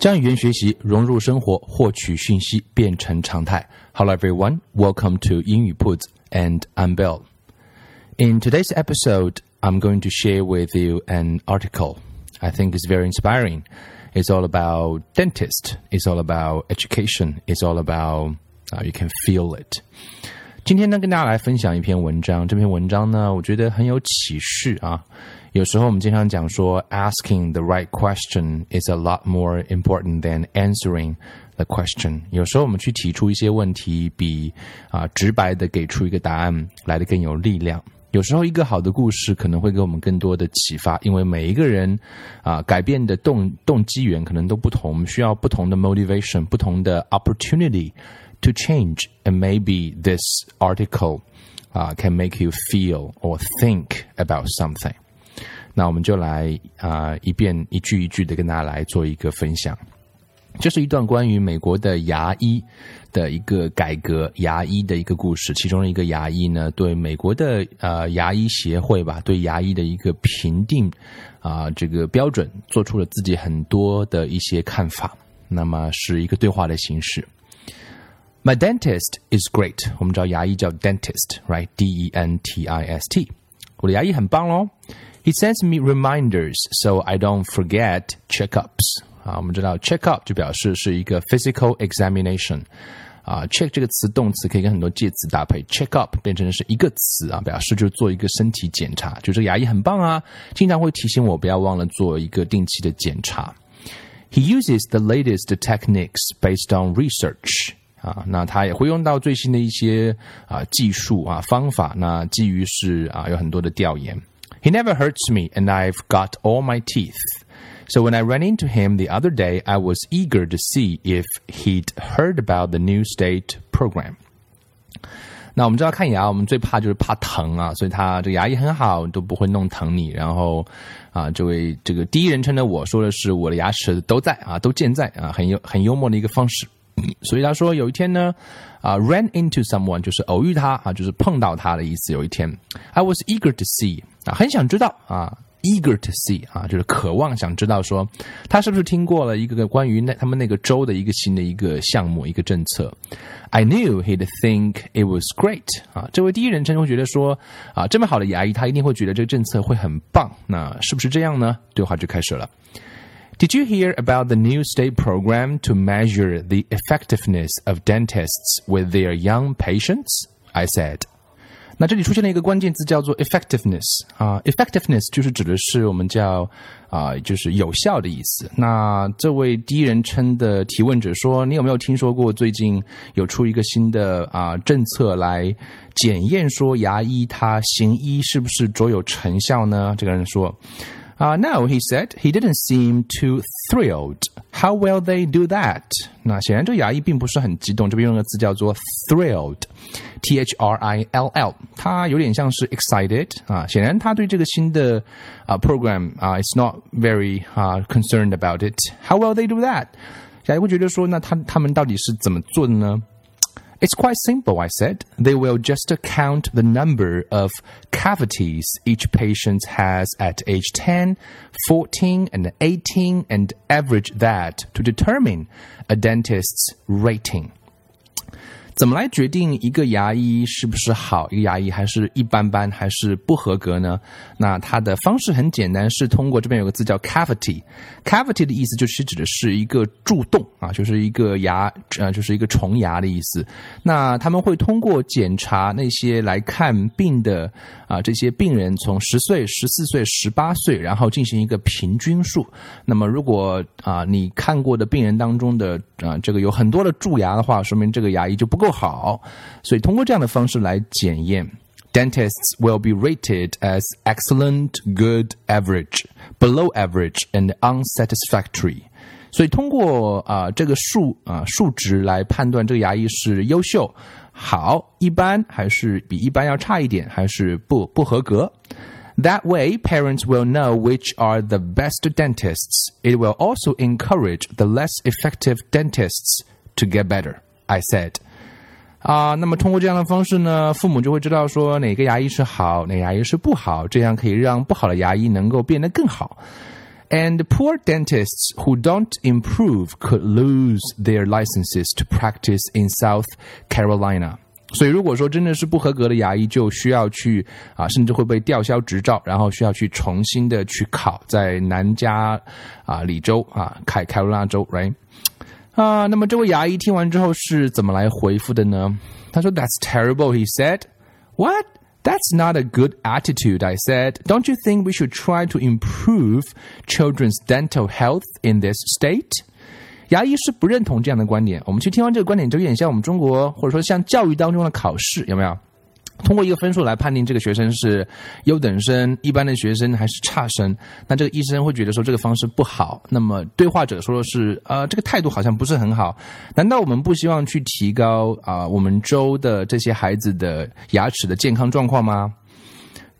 将语言学习融入生活，获取讯息变成常态。Hello everyone, welcome to 英语 Puts, and I'm Bill. In today's episode, I'm going to share with you an article I think is very inspiring. It's all about dentist. It's all about education. It's all about uh, you can feel it. 今天呢，跟大家来分享一篇文章。这篇文章呢，我觉得很有启示啊。 有时候我们经常讲说，asking the right question is a lot more important than answering the question。有时候我们去提出一些问题，比啊直白的给出一个答案来的更有力量。有时候一个好的故事可能会给我们更多的启发，因为每一个人啊改变的动动机源可能都不同，我们需要不同的 motivation，不同的 opportunity to change。And maybe this article 啊 can make you feel or think about something。 那我们就来啊，一遍一句一句的跟大家来做一个分享。这是一段关于美国的牙医的一个改革牙医的一个故事。其中一个牙医呢，对美国的呃牙医协会吧，对牙医的一个评定啊这个标准，做出了自己很多的一些看法。那么是一个对话的形式。My dentist is great。我们知道牙医叫 dentist，right？D E N T I S T。我的牙医很棒喽。He sends me reminders so I don't forget checkups 啊，我们知道 checkup 就表示是一个 physical examination 啊，check 这个词动词可以跟很多介词搭配，check up 变成是一个词啊，表示就是做一个身体检查，就这个牙医很棒啊，经常会提醒我不要忘了做一个定期的检查。He uses the latest techniques based on research 啊，那他也会用到最新的一些啊技术啊方法，那基于是啊有很多的调研。 He never hurts me, and I've got all my teeth. So when I ran into him the other day, I was eager to see if he'd heard about the new state program. 那我们知道看牙，我们最怕就是怕疼啊，所以他这个牙医很好，都不会弄疼你。然后啊，这位这个第一人称的我说的是我的牙齿都在啊，都健在啊，很幽很幽默的一个方式。 所以他说有一天呢，啊，ran into someone 就是偶遇他啊，就是碰到他的意思。有一天，I was eager to see 啊，很想知道啊，eager to see 啊，就是渴望想知道说他是不是听过了一个关于那他们那个州的一个新的一个项目一个政策。I knew he'd think it was great 啊，这位第一人称会觉得说啊，这么好的牙医，他一定会觉得这个政策会很棒。那是不是这样呢？对话就开始了。Did you hear about the new state program to measure the effectiveness of dentists with their young patients? I said. 那这里出现了一个关键字，叫做 effectiveness 啊，effectiveness 就是指的是我们叫啊，就是有效的意思。那这位第一人称的提问者说：“你有没有听说过最近有出一个新的啊政策来检验说牙医他行医是不是卓有成效呢？”这个人说。Uh, no, he said. He didn't seem too thrilled. How will they do that? 那显然这个牙医并不是很激动，这边用的字叫做 thrilled，t h r i l l，他有点像是 excited 啊，显然他对这个新的啊 program 啊 is not very 啊 concerned about it. How will they do that? 牙医会觉得说，那他他们到底是怎么做的呢 ？it's quite simple, I said. They will just count the number of cavities each patient has at age 10, 14, and 18 and average that to determine a dentist's rating. 怎么来决定一个牙医是不是好，一个牙医还是一般般，还是不合格呢？那它的方式很简单，是通过这边有个字叫 cavity，cavity 的意思就是指的是一个蛀洞啊，就是一个牙呃，就是一个虫牙的意思。那他们会通过检查那些来看病的啊这些病人，从十岁、十四岁、十八岁，然后进行一个平均数。那么如果啊你看过的病人当中的啊这个有很多的蛀牙的话，说明这个牙医就不。够好，所以通过这样的方式来检验 dentists will be rated as excellent, good, average, below average, and unsatisfactory. 所以通过啊、呃、这个数啊、呃、数值来判断这个牙医是优秀、好、一般，还是比一般要差一点，还是不不合格。That way, parents will know which are the best dentists. It will also encourage the less effective dentists to get better. I said. 啊，那么通过这样的方式呢，父母就会知道说哪个牙医是好，哪个牙医是不好，这样可以让不好的牙医能够变得更好。And poor dentists who don't improve could lose their licenses to practice in South Carolina. 所以，如果说真的是不合格的牙医，就需要去啊，甚至会被吊销执照，然后需要去重新的去考在南加啊里州啊凯凯罗拉州，right？啊，那么这位牙医听完之后是怎么来回复的呢？他说：“That's terrible,” he said. “What? That's not a good attitude,” I said. “Don't you think we should try to improve children's dental health in this state?” 牙医是不认同这样的观点。我们去听完这个观点，就有点像我们中国或者说像教育当中的考试，有没有？通过一个分数来判定这个学生是优等生、一般的学生还是差生，那这个医生会觉得说这个方式不好。那么对话者说的是，呃，这个态度好像不是很好。难道我们不希望去提高啊、我们州的这些孩子的牙齿的健康状况吗？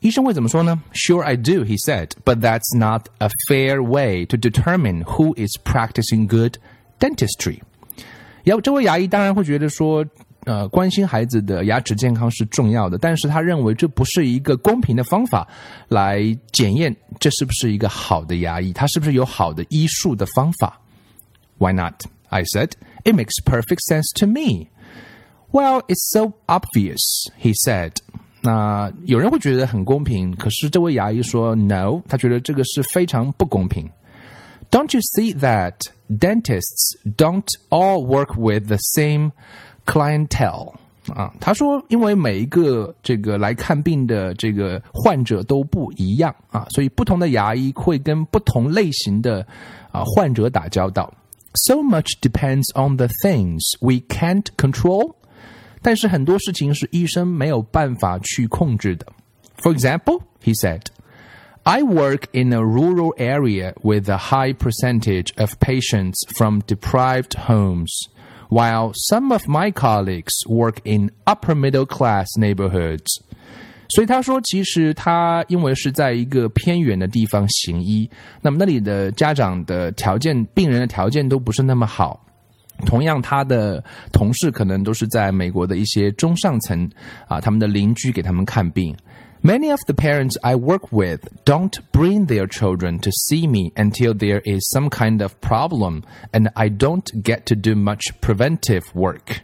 医生会怎么说呢？Sure, I do, he said, but that's not a fair way to determine who is practicing good dentistry. 要这位牙医当然会觉得说。呃，关心孩子的牙齿健康是重要的，但是他认为这不是一个公平的方法来检验这是不是一个好的牙医，他是不是有好的医术的方法？Why not? I said. It makes perfect sense to me. Well, it's so obvious, he said. 那有人会觉得很公平，可是这位牙医说 No，他觉得这个是非常不公平。Don't you see that dentists don't all work with the same clientele 啊，他说，因为每一个这个来看病的这个患者都不一样啊，所以不同的牙医会跟不同类型的啊患者打交道。So much depends on the things we can't control，但是很多事情是医生没有办法去控制的。For example, he said. I work in a rural area with a high percentage of patients from deprived homes While some of my colleagues work in upper middle class neighborhoods. 所以他说，其实他因为是在一个偏远的地方行医，那么那里的家长的条件、病人的条件都不是那么好。同样，他的同事可能都是在美国的一些中上层啊，他们的邻居给他们看病。Many of the parents I work with don't bring their children to see me until there is some kind of problem and I don't get to do much preventive work.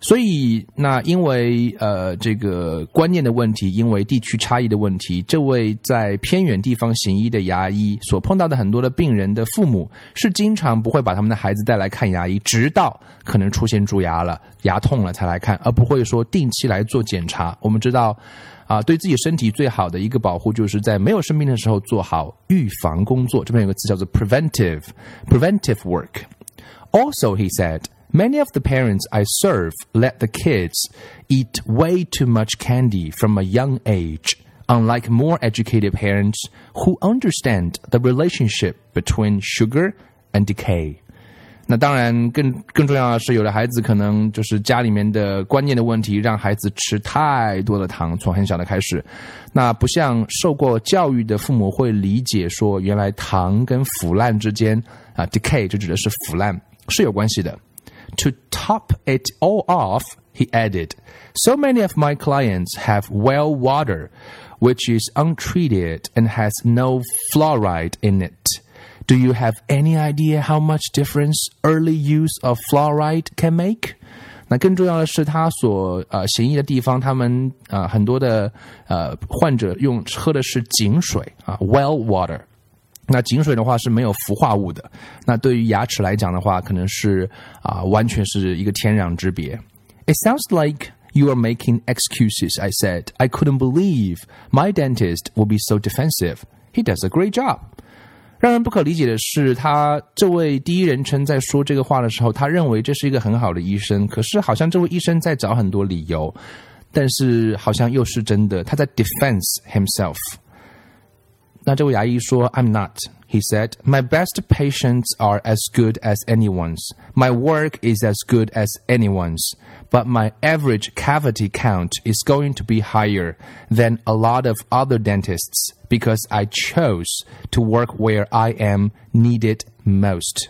所以，那因为呃这个观念的问题，因为地区差异的问题，这位在偏远地方行医的牙医所碰到的很多的病人的父母，是经常不会把他们的孩子带来看牙医，直到可能出现蛀牙了、牙痛了才来看，而不会说定期来做检查。我们知道。啊，对自己身体最好的一个保护，就是在没有生病的时候做好预防工作。这边有个词叫做 preventive preventive work. Also, he said. Many of the parents I serve let the kids eat way too much candy from a young age, unlike more educated parents who understand the relationship between sugar and decay. 那当然，更更重要的是，有的孩子可能就是家里面的观念的问题，让孩子吃太多的糖，从很小的开始。那不像受过教育的父母会理解说，原来糖跟腐烂之间啊，decay 就指的是腐烂是有关系的。To top it all off, he added, so many of my clients have well water, which is untreated and has no fluoride in it. Do you have any idea how much difference early use of fluoride can make? 那更重要的是，他所呃行医的地方，他们呃很多的呃患者用喝的是井水啊，well water。那井水的话是没有氟化物的。那对于牙齿来讲的话，可能是啊完全是一个天壤之别。It sounds like you are making excuses. I said I couldn't believe my dentist would be so defensive. He does a great job. 让人不可理解的是，他这位第一人称在说这个话的时候，他认为这是一个很好的医生。可是，好像这位医生在找很多理由。但是好像又是真的，他在 defense himself。那这位牙医说：“I'm not。” He said, My best patients are as good as anyone's. My work is as good as anyone's. But my average cavity count is going to be higher than a lot of other dentists because I chose to work where I am needed most.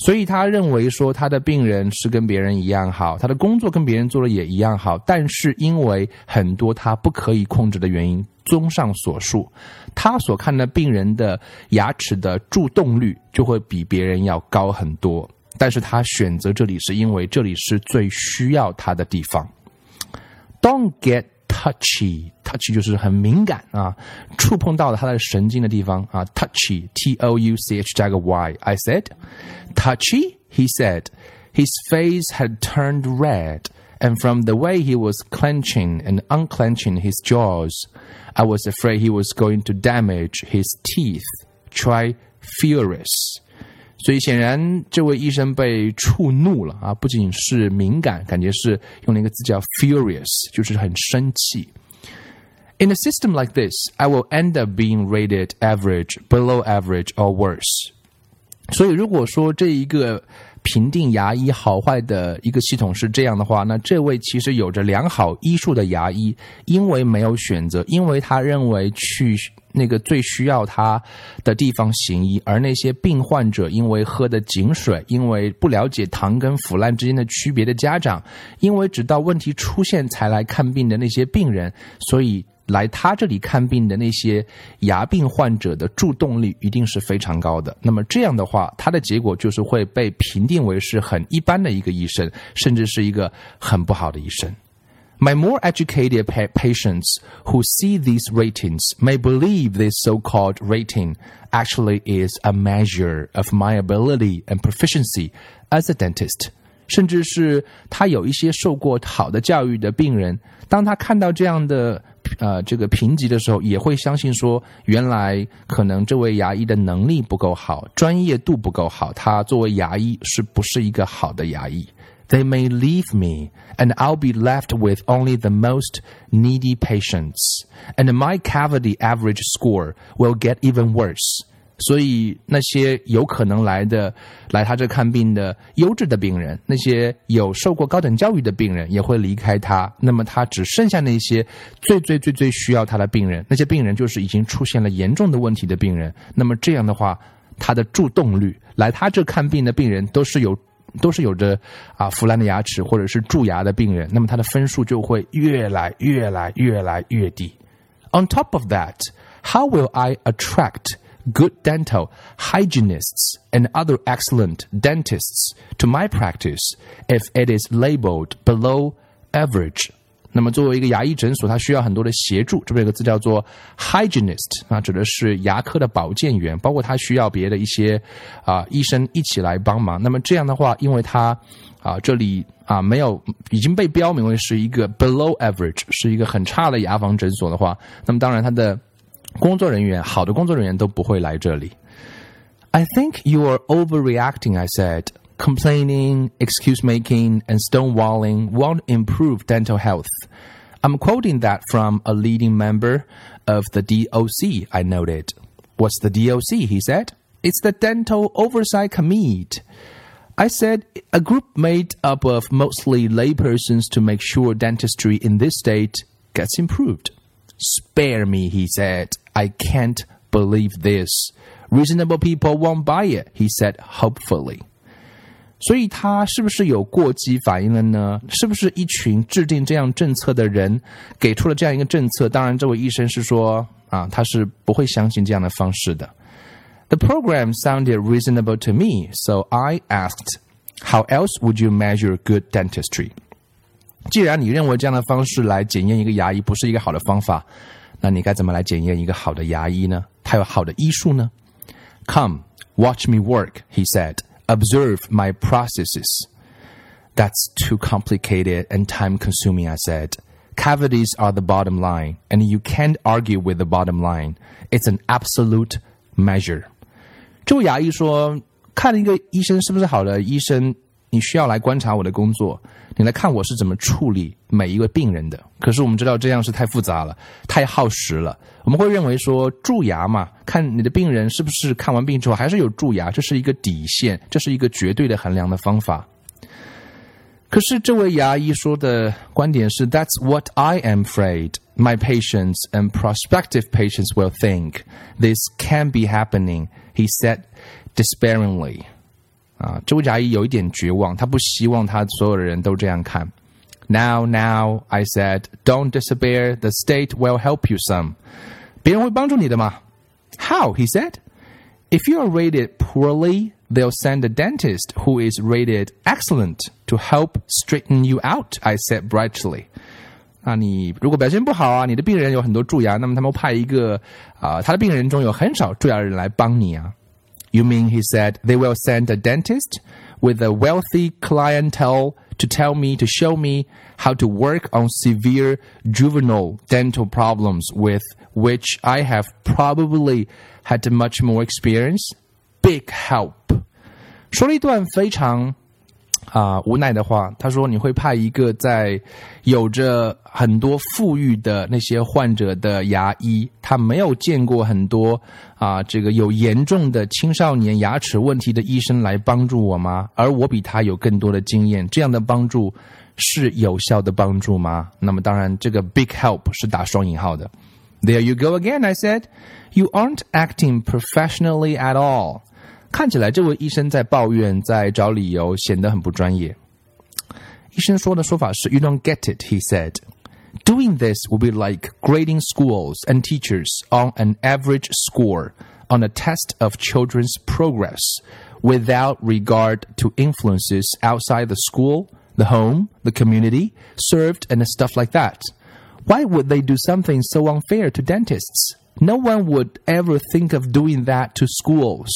所以他认为说他的病人是跟别人一样好，他的工作跟别人做的也一样好，但是因为很多他不可以控制的原因，综上所述，他所看的病人的牙齿的蛀洞率就会比别人要高很多。但是他选择这里是因为这里是最需要他的地方。Don't get touchy，touchy 就是很敏感啊，触碰到了他的神经的地方啊。Touchy，T O U C H 加个 Y。I said touchy. He said his face had turned red, and from the way he was clenching and unclenching his jaws, I was afraid he was going to damage his teeth. Try furious. 所以显然，这位医生被触怒了啊！不仅是敏感，感觉是用了一个字叫 furious，就是很生气。In a system like this, I will end up being rated average, below average, or worse. 所以，如果说这一个评定牙医好坏的一个系统是这样的话，那这位其实有着良好医术的牙医，因为没有选择，因为他认为去。那个最需要他的地方行医，而那些病患者因为喝的井水，因为不了解糖跟腐烂之间的区别的家长，因为直到问题出现才来看病的那些病人，所以来他这里看病的那些牙病患者的蛀洞率一定是非常高的。那么这样的话，他的结果就是会被评定为是很一般的一个医生，甚至是一个很不好的医生。My more educated patients who see these ratings may believe this so-called rating actually is a measure of my ability and proficiency as a dentist. 甚至是他有一些受过好的教育的病人，当他看到这样的呃这个评级的时候，也会相信说，原来可能这位牙医的能力不够好，专业度不够好，他作为牙医是不是一个好的牙医？they may leave me, and I'll be left with only the most needy patients, and my cavity average score will get even worse. 所以那些有可能来的来他这看病的优质的病人，那些有受过高等教育的病人也会离开他。那么他只剩下那些最最最最需要他的病人，那些病人就是已经出现了严重的问题的病人。那么这样的话，他的助动率来他这看病的病人都是有都是有着啊腐烂的牙齿或者是蛀牙的病人，那么他的分数就会越来越来越来越低。On top of that, how will I attract good dental hygienists and other excellent dentists to my practice if it is labeled below average? 那么作为一个牙医诊所，它需要很多的协助。这边有个字叫做 hygienist 啊，指的是牙科的保健员，包括他需要别的一些啊医生一起来帮忙。那么这样的话，因为他啊这里啊没有已经被标明为是一个 below average，是一个很差的牙防诊所的话，那么当然他的工作人员好的工作人员都不会来这里。I think you are overreacting, I said. complaining, excuse making, and stonewalling won't improve dental health. I'm quoting that from a leading member of the DOC, I noted. What's the DOC? He said. It's the Dental Oversight Committee. I said a group made up of mostly laypersons to make sure dentistry in this state gets improved. Spare me, he said. I can't believe this. Reasonable people won't buy it, he said hopefully. 所以他是不是有过激反应了呢？是不是一群制定这样政策的人给出了这样一个政策？当然，这位医生是说啊，他是不会相信这样的方式的。The program sounded reasonable to me, so I asked, "How else would you measure good dentistry?" 既然你认为这样的方式来检验一个牙医不是一个好的方法， 那你该怎么来检验一个好的牙医呢？他有好的医术呢？Come, watch me work, he said observe my processes. That's too complicated and time consuming, I said. Cavities are the bottom line, and you can't argue with the bottom line. It's an absolute measure. 这位牙医说，看一个医生是不是好的医生， 你需要来观察我的工作，你来看我是怎么处理每一个病人的。可是我们知道这样是太复杂了，太耗时了。我们会认为说蛀牙嘛，看你的病人是不是看完病之后还是有蛀牙，这是一个底线，这是一个绝对的衡量的方法。可是这位牙医说的观点是：That's what I am afraid my patients and prospective patients will think this can be happening. He said despairingly. 啊，这位牙医有一点绝望，他不希望他所有的人都这样看。Now, now, I said, don't despair. The state will help you some. 别人会帮助你的嘛？How? He said. If you are rated poorly, they'll send a dentist who is rated excellent to help straighten you out, I said brightly. 啊，你如果表现不好啊，你的病人有很多蛀牙，那么他们派一个啊，他的病人中有很少蛀牙的人来帮你啊。 You mean he said they will send a dentist with a wealthy clientele to tell me to show me how to work on severe juvenile dental problems with which I have probably had much more experience. Big help. 说了一段非常 啊无奈的话，他说你会派一个在有着很多富裕的那些患者的牙医，他没有见过很多啊这个有严重的青少年牙齿问题的医生来帮助我吗？而我比他有更多的经验，这样的帮助是有效的帮助吗？那么当然，这个 big help 是打双引号的。There you go again, I said. You aren't acting professionally at all. 看起来这位医生在抱怨，在找理由，显得很不专业。医生说的说法是：“You don't get it,” he said. Doing this will be like grading schools and teachers on an average score on a test of children's progress without regard to influences outside the school, the home, the community served, and stuff like that. Why would they do something so unfair to dentists? No one would ever think of doing that to schools.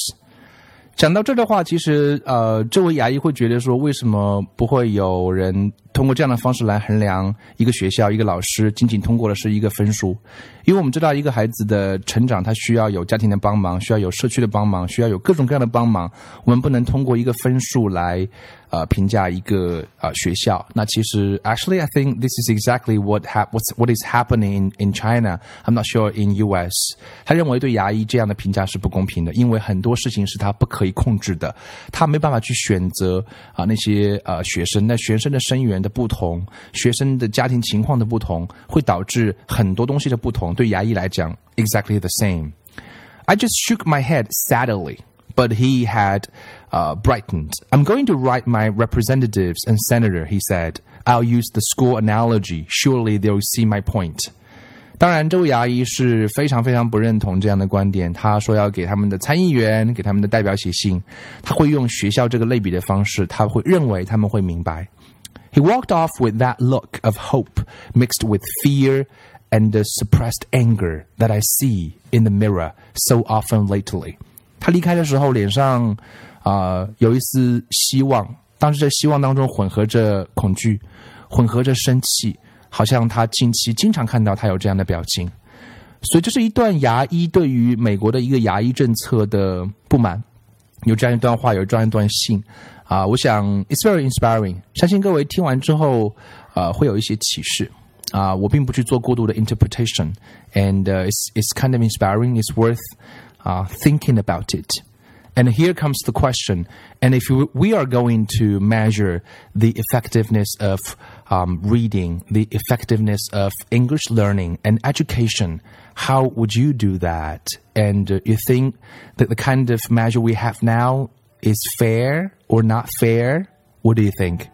讲到这的话，其实呃，这位牙医会觉得说，为什么不会有人通过这样的方式来衡量一个学校、一个老师仅仅通过的是一个分数？因为我们知道，一个孩子的成长，他需要有家庭的帮忙，需要有社区的帮忙，需要有各种各样的帮忙。我们不能通过一个分数来。呃评价一个呃学校。那其实，actually, I think this is exactly what hap what's what is happening in in China. I'm not sure in U.S. 他认为对牙医这样的评价是不公平的，因为很多事情是他不可以控制的，他没办法去选择啊那些呃学生。那学生的生源的不同，学生的家庭情况的不同，会导致很多东西的不同。对牙医来讲，exactly the same. I just shook my head sadly but he had uh, brightened. I'm going to write my representatives and senator, he said. I'll use the school analogy. Surely they'll see my point. 当然，这位牙医是非常非常不认同这样的观点。他说要给他们的参议员、给他们的代表写信，他会用学校这个类比的方式，他会认为他们会明白。 He walked off with that look of hope mixed with fear and the suppressed anger that I see in the mirror so often lately. 他离开的时候，脸上啊、呃、有一丝希望，当时这希望当中混合着恐惧，混合着生气，好像他近期经常看到他有这样的表情。所以这是一段牙医对于美国的一个牙医政策的不满， 有这样一段话，有这样一段信啊、我想 it's very inspiring，相信各位听完之后，呃，会有一些启示啊、我并不去做过度的 interpretation，and、uh, it's it's kind of inspiring，it's worth uh, thinking about it. And here comes the question. And if we are going to measure the effectiveness of um, reading, the effectiveness of English learning and education, how would you do that? And uh, you think that the kind of measure we have now is fair or not fair? What do you think?